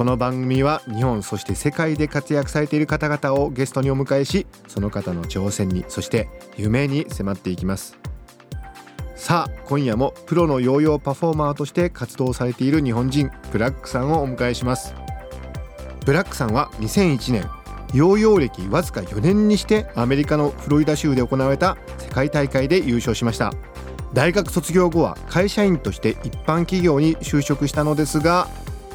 この番組は日本そして世界で活躍されている方々をゲストにお迎えしその方の挑戦にそして夢に迫っていきます。さあ今夜もプロのヨーヨーパフォーマーとして活動されている日本人ブラックさんをお迎えします。ブラックさんは2001年ヨーヨー歴わずか4年にしてアメリカのフロリダ州で行われた世界大会で優勝しました。大学卒業後は会社員として一般企業に就職したのですが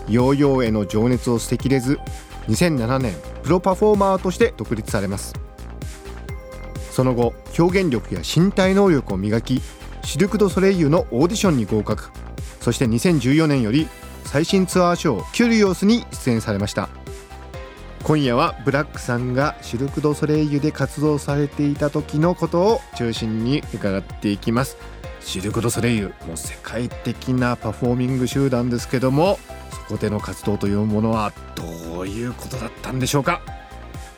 ヨーヨーへの情熱を捨てきれず2007年プロパフォーマーとして独立されます。その後表現力や身体能力を磨きシルク・ド・ソレイユのオーディションに合格。そして2014年より最新ツアーショー「キュリオス」に出演されました。今夜はブラックさんがシルク・ド・ソレイユで活動されていた時のことを中心に伺っていきます。シルク・ド・ソレイユもう世界的なパフォーミング集団ですけどもそこでの活動というものはどういうことだったんでしょうか？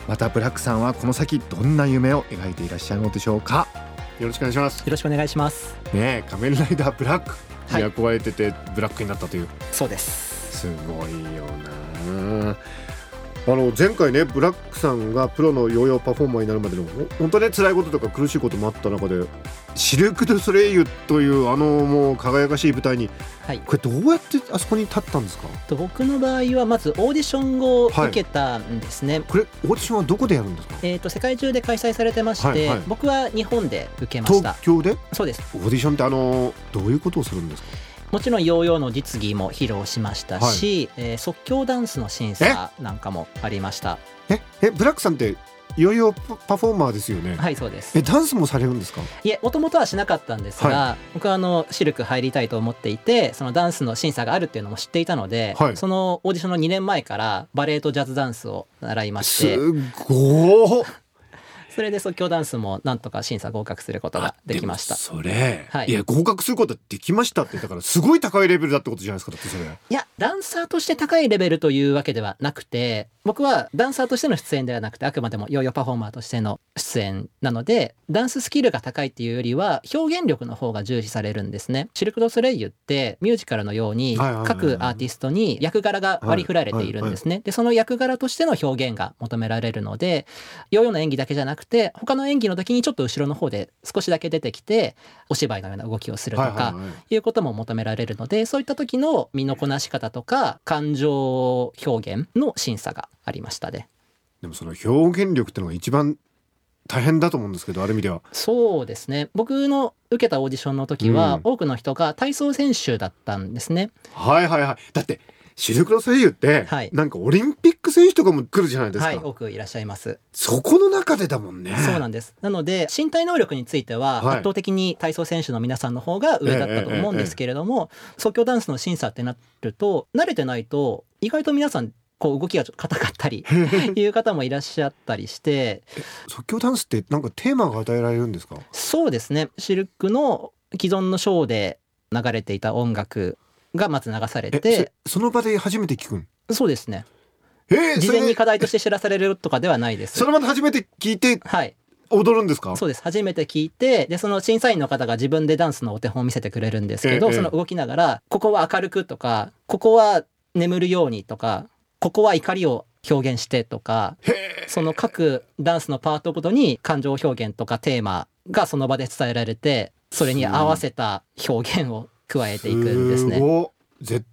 またブラックさんはこの先どんな夢を描いていらっしゃるのでしょうか？よろしくお願いします。よろしくお願いします。ねえ仮面ライダーブラックに憧れててブラックになったという、そうです。すごいよなあの前回ねブラックさんがプロのヨーヨーパフォーマーになるまでのほ本当ね辛いこととか苦しいこともあった中でシルク・ドゥ・ソレイユというあのもう輝かしい舞台に、はい。これどうやってあそこに立ったんですか？と僕の場合はまずオーディションを受けたんですね、これオーディションはどこでやるんですか？えー、と世界中で開催されてまして、はいはい。僕は日本で受けました。東京で？そうです。オーディションってあのどういうことをするんですか？もちろんヨーヨーの実技も披露しましたし、えー即興ダンスの審査なんかもありました。え？えブラックさんってヨーヨーパパフォーマーですよね、はいそうです。えダンスもされるんですか？いえもともとはしなかったんですが、僕はあのシルク入りたいと思っていてそのダンスの審査があるっていうのも知っていたので、はい。そのオーディションの2年前からバレエとジャズダンスを習いましすてごーそれで即興ダンスもなんとか審査合格することができました。それ、はい。い、や合格することはできましたってだからすごい高いレベルだってことじゃないですかだってそれ。いやダンサーとして高いレベルというわけではなくて僕はダンサーとしての出演ではなくてあくまでもヨーヨーパフォーマーとしての出演なのでダンススキルが高いっていうよりは表現力の方が重視されるんですね。シルク・ド・ソレイユってミュージカルのように各アーティストに役柄が割り振られているんですね。でその役柄としての表現が求められるのでヨーヨーの演技だけじゃなくて他の演技の時にちょっと後ろの方で少しだけ出てきてお芝居のような動きをするとか、いうことも求められるのでそういった時の身のこなし方とか感情表現の審査がありましたね。でもその表現力ってのが一番大変だと思うんですけどある意味では。そうですね。僕の受けたオーディションの時は、うん。多くの人が体操選手だったんですね。はいはいはい。だってシルクロス声優って、はい。なんかオリンピック選手とかも来るじゃないですか、はい多くいらっしゃいます。そこの中でだもんね。そうなんです。なので身体能力についてははい。圧倒的に体操選手の皆さんの方が上だったと思うんですけれども、即興ダンスの審査ってなると慣れてないと意外と皆さんこう動きがちょっと硬かったりいう方もいらっしゃったりして即興ダンスってなんかテーマが与えられるんですか？そうですね。シルクの既存のショーで流れていた音楽がまず流されえてそその場で初めて聞くん？そうですね。えー、事前に課題としして知らされるとかではないです。その場で初めて聞いてはい。踊るんですか？そうです。初めて聞いてでその審査員の方が自分でダンスのお手本を見せてくれるんですけど、ええその動きながらここは明るくとかここは眠るようにとかここは怒りを表現してとかその各ダンスのパートごとに感情表現とかテーマがその場で伝えられてそれに合わせた表現を加えていくんですね。ごい絶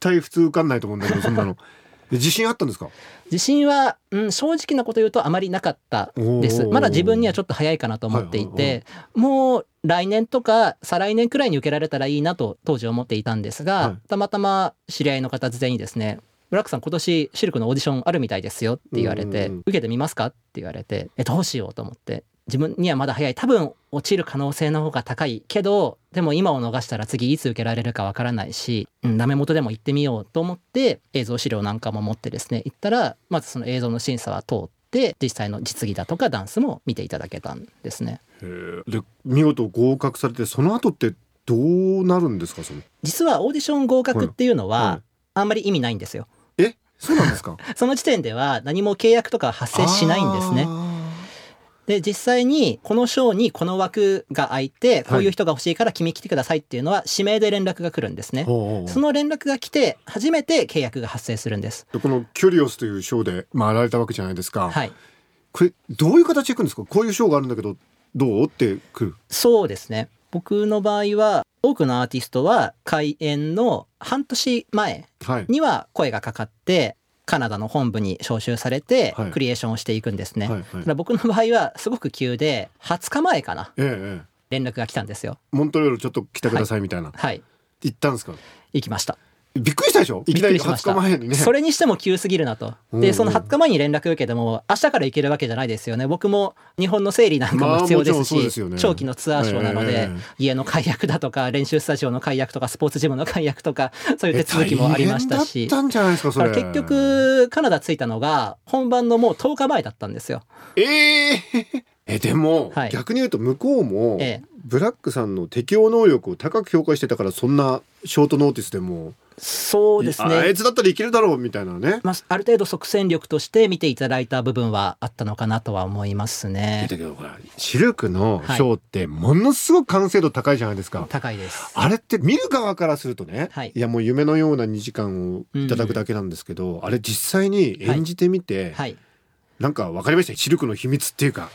対普通受かんないと思うんだけどそんなの。で自信あったんですか？自信は、うん、正直なこと言うとあまりなかったです。まだ自分にはちょっと早いかなと思っていて、もう来年とか再来年くらいに受けられたらいいなと当時思っていたんですが、はい。たまたま知り合いの方全員にですねブラックさん今年シルクのオーディションあるみたいですよって言われて受けてみますかって言われてえどうしようと思って自分にはまだ早い。多分落ちる可能性の方が高いけどでも今を逃したら次いつ受けられるかわからないし、うん、ダメ元でも行ってみようと思って映像資料なんかも持ってですね行ったらまずその映像の審査は通って実際の実技だとかダンスも見ていただけたんですね。で見事合格されてその後ってどうなるんですか？その。実はオーディション合格っていうのはいははい。あんまり意味ないんですよ。え？そうなんですか？その時点では何も契約とかは発生しないんですね。あで実際にこの賞にこの枠が空いてこういう人が欲しいから君来てくださいっていうのは指名で連絡が来るんですねー。ほうほうほうその連絡が来て初めて契約が発生するんです。でこのキュリオスという賞で回られたわけじゃないですか、はい。これどういう形でいくんですか？こういう賞があるんだけどどう？ってくるそうですね。僕の場合は多くのアーティストは開演の半年前はいには声がかかってカナダの本部に招集されてはいクリエーションをしていくんですね。はいはいただ僕の場合はすごく急で20日前かなえええ連絡が来たんですよ。えモントリオールちょっと来てくださいみたいな、はい。行ったんですか？行きました。びっくりしたでしょ？いきなり20びっくりしました。日前にね。それにしても急すぎるなと。うん。で、その20日前に連絡受けても、明日から行けるわけじゃないですよね。僕も日本の整理なんかも必要ですまあですね。長期のツアーショーなので、ええ家の解約だとか、練習スタジオの解約とか、スポーツジムの解約とか、そういう手続きもありましたし。え大変だったんじゃないですかそれ。だから結局、カナダ着いたのが、本番のもう10日前だったんですよ。えええでも、はい。逆に言うと向こうも、ええ。ブラックさんの適応能力を高く評価してたからそんなショートノーティスでもそうですああねい。つだったらいけるだろうみたいなね。まあ、ある程度即戦力として見ていただいた部分はあったのかなとは思いますねだ。けどほらシルクのショーってものすごく完成度高いじゃないですか。高いです。あれって見る側からするとね、はいやもう夢のような2時間をいただくだけなんですけど、あれ実際に演じてみて、はい。なんか分かりました？シルクの秘密っていうか。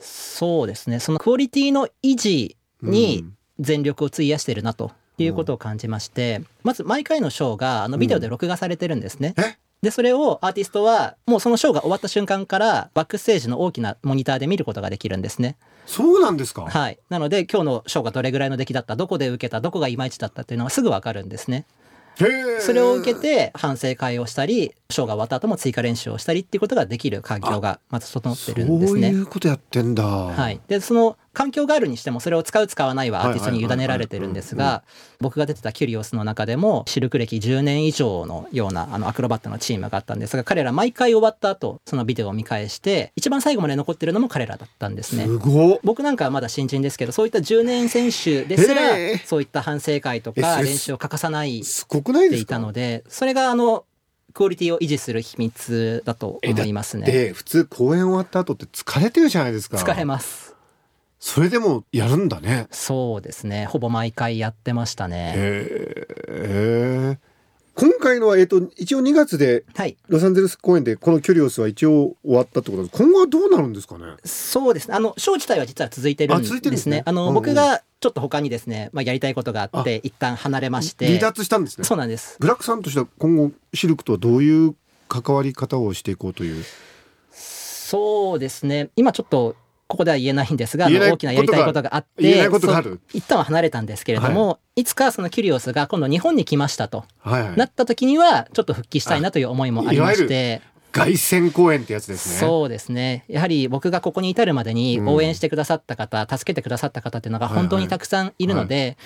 そうですねそのクオリティの維持にうん全力を費やしてるなということを感じまして、まず毎回のショーがあのビデオで録画されてるんですね。え？でそれをアーティストはもうそのショーが終わった瞬間からバックステージの大きなモニターで見ることができるんですね。そうなんですか？はい。なので今日のショーがどれぐらいの出来だったどこで受けたどこがいまいちだったっていうのがすぐわかるんですね。それを受けて反省会をしたりショーが終わった後も追加練習をしたりっていうことができる環境がまず整ってるんですね。そういうことやってんだ。はい、でその環境があるにしてもそれを使う使わないはアーティストに委ねられてるんですが僕が出てたキュリオスの中でもシルク歴10年以上のようなあのアクロバットのチームがあったんですが彼ら毎回終わった後そのビデオを見返して一番最後まで残ってるのも彼らだったんですね。す。僕なんかはまだ新人ですけどそういった10年選手ですらそういった反省会とか練習を欠かさないすごくないでいた。のでそれがあのクオリティを維持する秘密だと思いますね。で普通公演終わった後って疲れてるじゃないですか。疲れます。それでもやるんだね。そうですねほぼ毎回やってましたね。へえ。今回のは、えっと、一応2月ではいロサンゼルス公演でこのキュリオスは一応終わったってことです今後はどうなるんですかねそうですね。あの、ショー自体は実は続いてるんあです続いてるんですねね。あの、うんうん僕がちょっと他にですね、まあ、やりたいことがあって、一旦離れまして。離脱したんですね。そうなんです。ブラックさんとしては今後シルクとはどういう関わり方をしていこうという？そうですね。今ちょっと、ここでは言えないんですが、大きなやりたいことがあって、一旦は離れたんですけれども、い、つかそのキュリオスが今度日本に来ましたと、はいはい。なった時には、ちょっと復帰したいなという思いもありまして、凱旋公演ってやつですね。そうですね。やはり僕がここに至るまでに応援してくださった方、助けてくださった方っていうのが本当にたくさんいるので、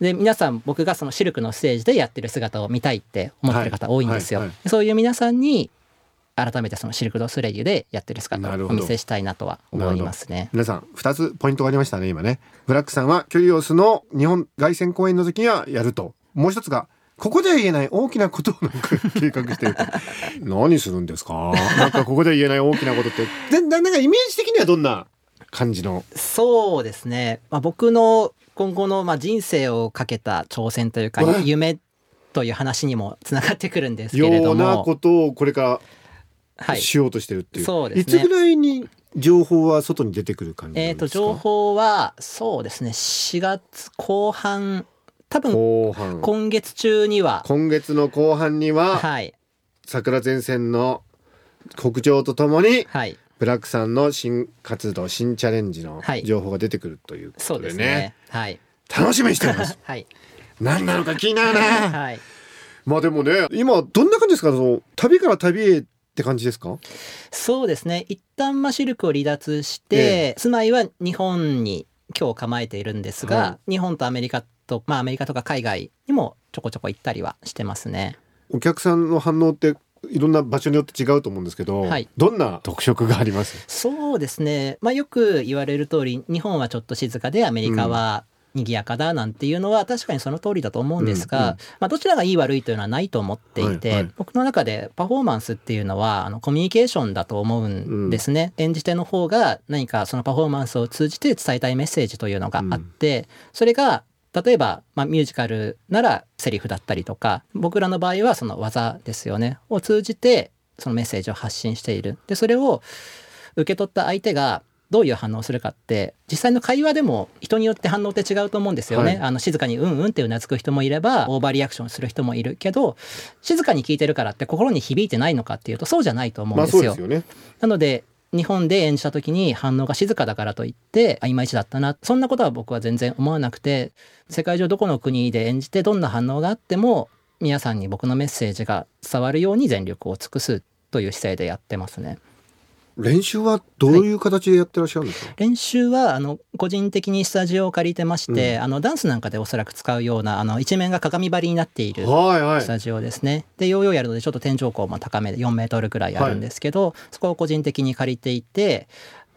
で皆さん僕がそのシルクのステージでやってる姿を見たいって思ってる方多いんですよ。はい。はい。はそういう皆さんに改めてそのシルク・ド・スレイユでやってる姿をお見せしたいなとは思いますね。皆さん2つポイントがありましたね今ね。ブラックさんはキュリオスの日本凱旋公演の時にはやると。もう一つがここでは言えない大きなことをなんか計画してる。と 何するんですか？なんかここでは言えない大きなことって。でななんかイメージ的にはどんな感じの？そうですね。まあ、僕の今後のまあ人生をかけた挑戦というかえ夢という話にもつながってくるんですけれどようなも、ことをこれからはい。しようとしてるっていう、そうですね。いつぐらいに情報は外に出てくる感じなえー、んですか？と情報はそうですね。4月後半多分後半。今月中には。今月の後半にははい。桜前線の国情とともにはい。ブラックさんの新活動新チャレンジのはい。情報が出てくるというこそうとでね,、ですね。はい。楽しみにしてます。はい。何なのか気になるな はい。まあでもね今どんな感じですか？その旅から旅へって感じですか？そうですね。一旦まあシルクを離脱して、え住まいは日本に今日構えているんですが、は日本とアメリカとまあアメリカとか海外にもちょこちょこ行ったりはしてますね。お客さんの反応っていろんな場所によって違うと思うんですけど、はい。どんな特色があります？そうですね、まあ、よく言われる通り日本はちょっと静かでアメリカは賑やかだなんていうのは確かにその通りだと思うんですが、うんうんまあ、どちらがいい悪いというのはないと思っていて、はいはい。僕の中でパフォーマンスっていうのはあのコミュニケーションだと思うんですね、演じ手の方が何かそのパフォーマンスを通じて伝えたいメッセージというのがあって、それが例えば、まあ、ミュージカルならセリフだったりとか僕らの場合はその技ですよね。を通じてそのメッセージを発信している。でそれを受け取った相手がどういう反応をするかって実際の会話でも人によって反応って違うと思うんですよね、はい。あの静かにうんうんってうなずく人もいればオーバーリアクションする人もいるけど静かに聞いてるからって心に響いてないのかっていうとそうじゃないと思うんまあですよ。そうですよね。なので日本で演じた時に反応が静かだからといってあいまいちだったなそんなことは僕は全然思わなくて世界中どこの国で演じてどんな反応があっても皆さんに僕のメッセージが伝わるように全力を尽くすという姿勢でやってますね。練習はどういう形でやってらっしゃるんですか、練習はあの個人的にスタジオを借りてまして、あのダンスなんかでおそらく使うようなあの一面が鏡張りになっているはいはい。スタジオですね。でヨーヨーやるのでちょっと天井高も高めで4メートルくらいあるんですけど、そこを個人的に借りていて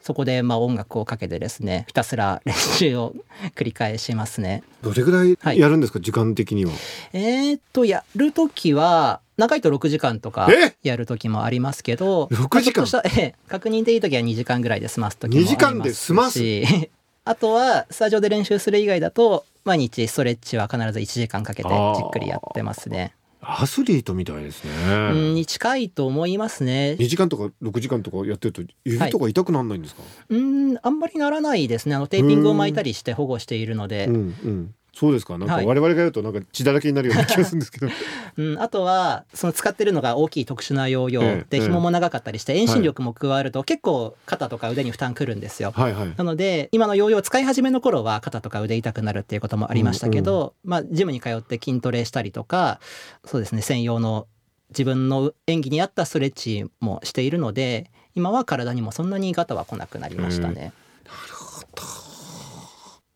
そこでまあ音楽をかけてですねひたすら練習を繰り返しますね。どれぐらいはい。やるんですか、時間的には。えーっとやる時は長いと6時間とかえ？やる時もありますけど6時間？ええ確認でいい時は2時間ぐらいで済ます時もあり2時間で済ます？しあとはスタジオで練習する以外だと毎日ストレッチは必ず1時間かけてじっくりやってますね。アスリートみたいですね、うんに近いと思いますね。2時間とか6時間とかやってると指とか痛くならないんですか、うんあんまりならないですね。あのテーピングを巻いたりして保護しているので、うんうんそうですか？なんかはい。我々がやるとなんか血だらけになるような気がするんですけど、うん、あとはその使ってるのが大きい特殊なヨーヨえーでえ紐も長かったりして遠心力も加わると結構肩とか腕に負担くるんですよ。はい。はいなので今のヨーヨーを使い始めの頃は肩とか腕痛くなるっていうこともありましたけど、まあジムに通って筋トレしたりとかそうですね専用の自分の演技に合ったストレッチもしているので今は体にもそんなにガタは来なくなりましたね。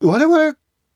我々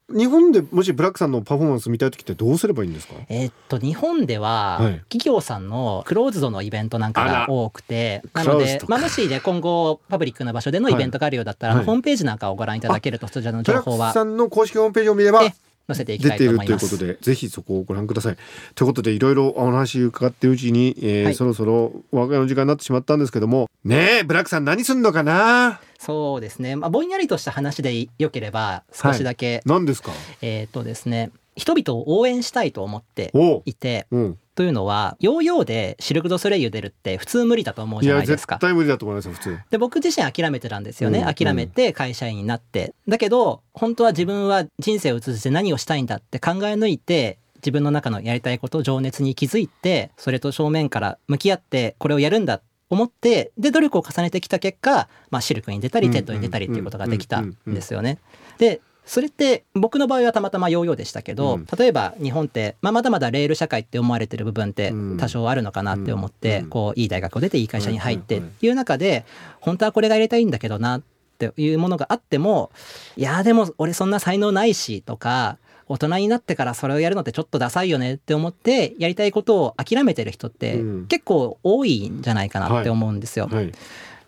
日本でもしブラックさんのパフォーマンス見たい時ってどうすればいいんですか？えーっと日本でははい。企業さんのクローズドのイベントなんかが多くてなのでまあ、もしで今後パブリックな場所でのイベントがあるようだったら、ホームページなんかをご覧いただけるとそちらの情報はさんの公式ホームページを見ればえ載せていきたい出ていると思います。ということでぜひそこをご覧ください。ということでいろいろお話伺っているうちに、えーはい。そろそろお別れの時間になってしまったんですけども。ねえブラックさん何すんのかな？そうですね、まあ、ぼんやりとした話でよければ少しだけ、何ですか？えーっとですね人々を応援したいと思っていてうん。というのはヨーヨーでシルク・ドゥ・ソレイユ出るって普通無理だと思うじゃないですか。絶対無理だと思いますよ普通。で僕自身諦めてたんですよね、うん諦めて会社員になって。だけど本当は自分は人生を通じて何をしたいんだって考え抜いて自分の中のやりたいこと情熱に気づいてそれと正面から向き合ってこれをやるんだ思ってで努力を重ねてきた結果、まあ、シルクに出たりうん TED に出たりっていうことができたんですよね。でそれって僕の場合はたまたまヨーヨーでしたけど、うん。例えば日本って、まあ、まだまだレール社会って思われてる部分ってうん。多少あるのかなって思って、うんこういい大学を出ていい会社に入ってっていう中で本当はこれがやりたいんだけどなっていうものがあってもいやでも俺そんな才能ないしとか大人になってからそれをやるのってちょっとダサいよねって思ってやりたいことを諦めてる人ってうん。結構多いんじゃないかなって思うんですよ。はい、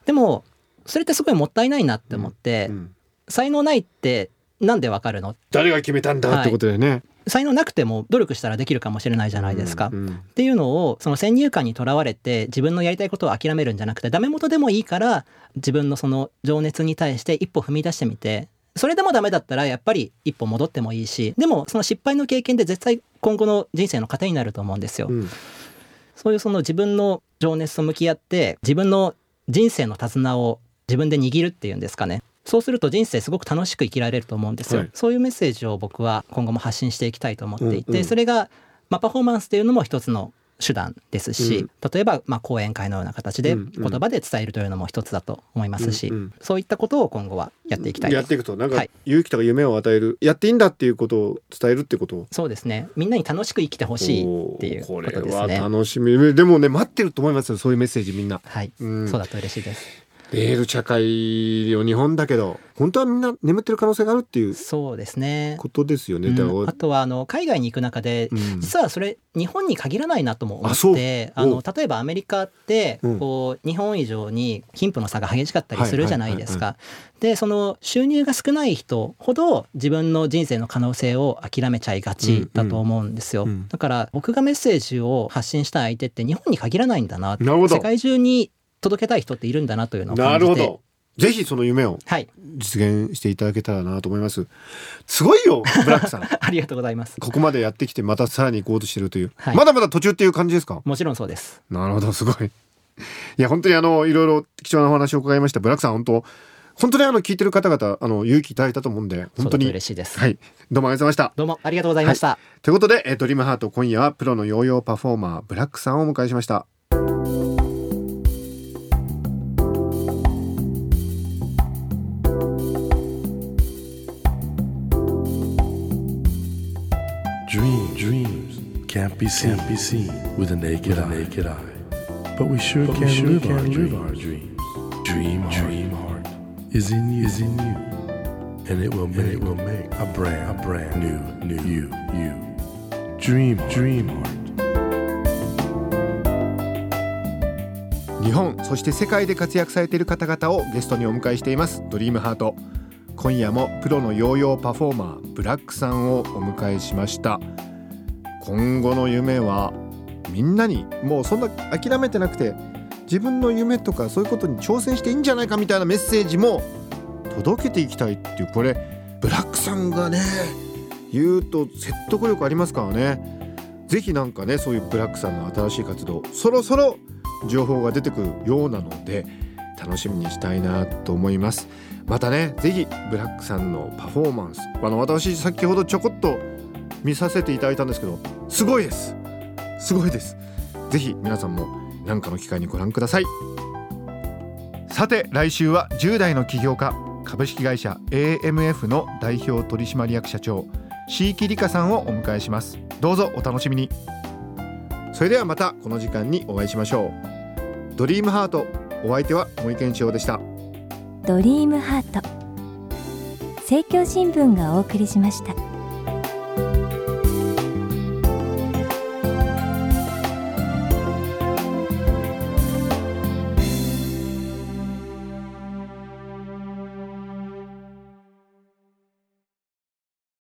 でもそれってすごいもったいないなって思って、うん。才能ないってなんでわかるの？誰が決めたんだはい。ってことでね、才能なくても努力したらできるかもしれないじゃないですか。うん。うん。っていうのをその先入観にとらわれて自分のやりたいことを諦めるんじゃなくてダメ元でもいいから自分のその情熱に対して一歩踏み出してみてそれでもダメだったらやっぱり一歩戻ってもいいしでもその失敗の経験で絶対今後の人生の糧になると思うんですよ。うん。そういうその自分の情熱と向き合って自分の人生の手綱を自分で握るっていうんですかね。そうすると人生すごく楽しく生きられると思うんですよ、はい。そういうメッセージを僕は今後も発信していきたいと思っていて、うんうん。それが、まあ、パフォーマンスっていうのも一つの手段ですし、例えばまあ講演会のような形でうんうん。言葉で伝えるというのも一つだと思いますし、うんうん。そういったことを今後はやっていきたいやっていくとなんかはい。勇気とか夢を与える、やっていいんだっていうことを伝えるってことそうですね。みんなに楽しく生きてほしいっていうことですね。楽しみ。でもね待ってると思いますよそういうメッセージみんな、はい、うん。そうだと嬉しいですレール社会を日本だけど本当はみんな眠ってる可能性があるっていうそうですね。ことですよね、うん。あとはあの海外に行く中で、うん。実はそれ日本に限らないなとも思ってあの例えばアメリカってうん。こう日本以上に貧富の差が激しかったりするじゃないですはいか。でその収入が少ない人ほど自分の人生の可能性を諦めちゃいがちだと思うんですよ。だから僕がメッセージを発信したい相手って日本に限らないんだな世界中に届けたい人っているんだなというのを感じて。なるほど。ぜひその夢をはい。実現していただけたらなと思います。すごいよブラックさん。ありがとうございます。ここまでやってきてまたさらに行こうとしてるという、はい。まだまだ途中っていう感じですか？もちろんそうです。なるほどすごい。いや本当にあのいろいろ貴重なお話を伺いました。ブラックさん本当本当にあの聞いてる方々あの勇気いただいたと思うんで本当に嬉しいです。はい。どうもありがとうございました。どうもありがとうございました。ということで、えードリームハート今夜はプロのヨーヨーパフォーマーブラックさんをお迎えしました。Can't be seen, can't be seen with a naked, eye. naked eye. But we sure But can, we sure live, can our live dreams. our dreams. Dream, dream heart is in you, is in you, and it will, make, it will make a brand, a brand new, new you, you. Dream, dream heart. 日本そして世界で活躍されている方々をゲストにお迎えしていますドリームハート今夜もプロのヨーヨーパフォーマーブラックさんをお迎えしました今後の夢はみんなにもうそんな諦めてなくて自分の夢とかそういうことに挑戦していいんじゃないかみたいなメッセージも届けていきたいっていうこれブラックさんがね言うと説得力ありますからね。ぜひなんかねそういうブラックさんの新しい活動そろそろ情報が出てくるようなので楽しみにしたいなと思います。またねぜひブラックさんのパフォーマンスあの私先ほどちょこっと見させていただいたんですけどすごいです。すごいです。ぜひ皆さんも何かの機会にご覧ください。さて来週は10代の起業家株式会社 AMF の代表取締役社長椎木里香さんをお迎えします。どうぞお楽しみに。それではまたこの時間にお会いしましょう。ドリームハートお相手は森健一郎でした。ドリームハート。政教新聞がお送りしました。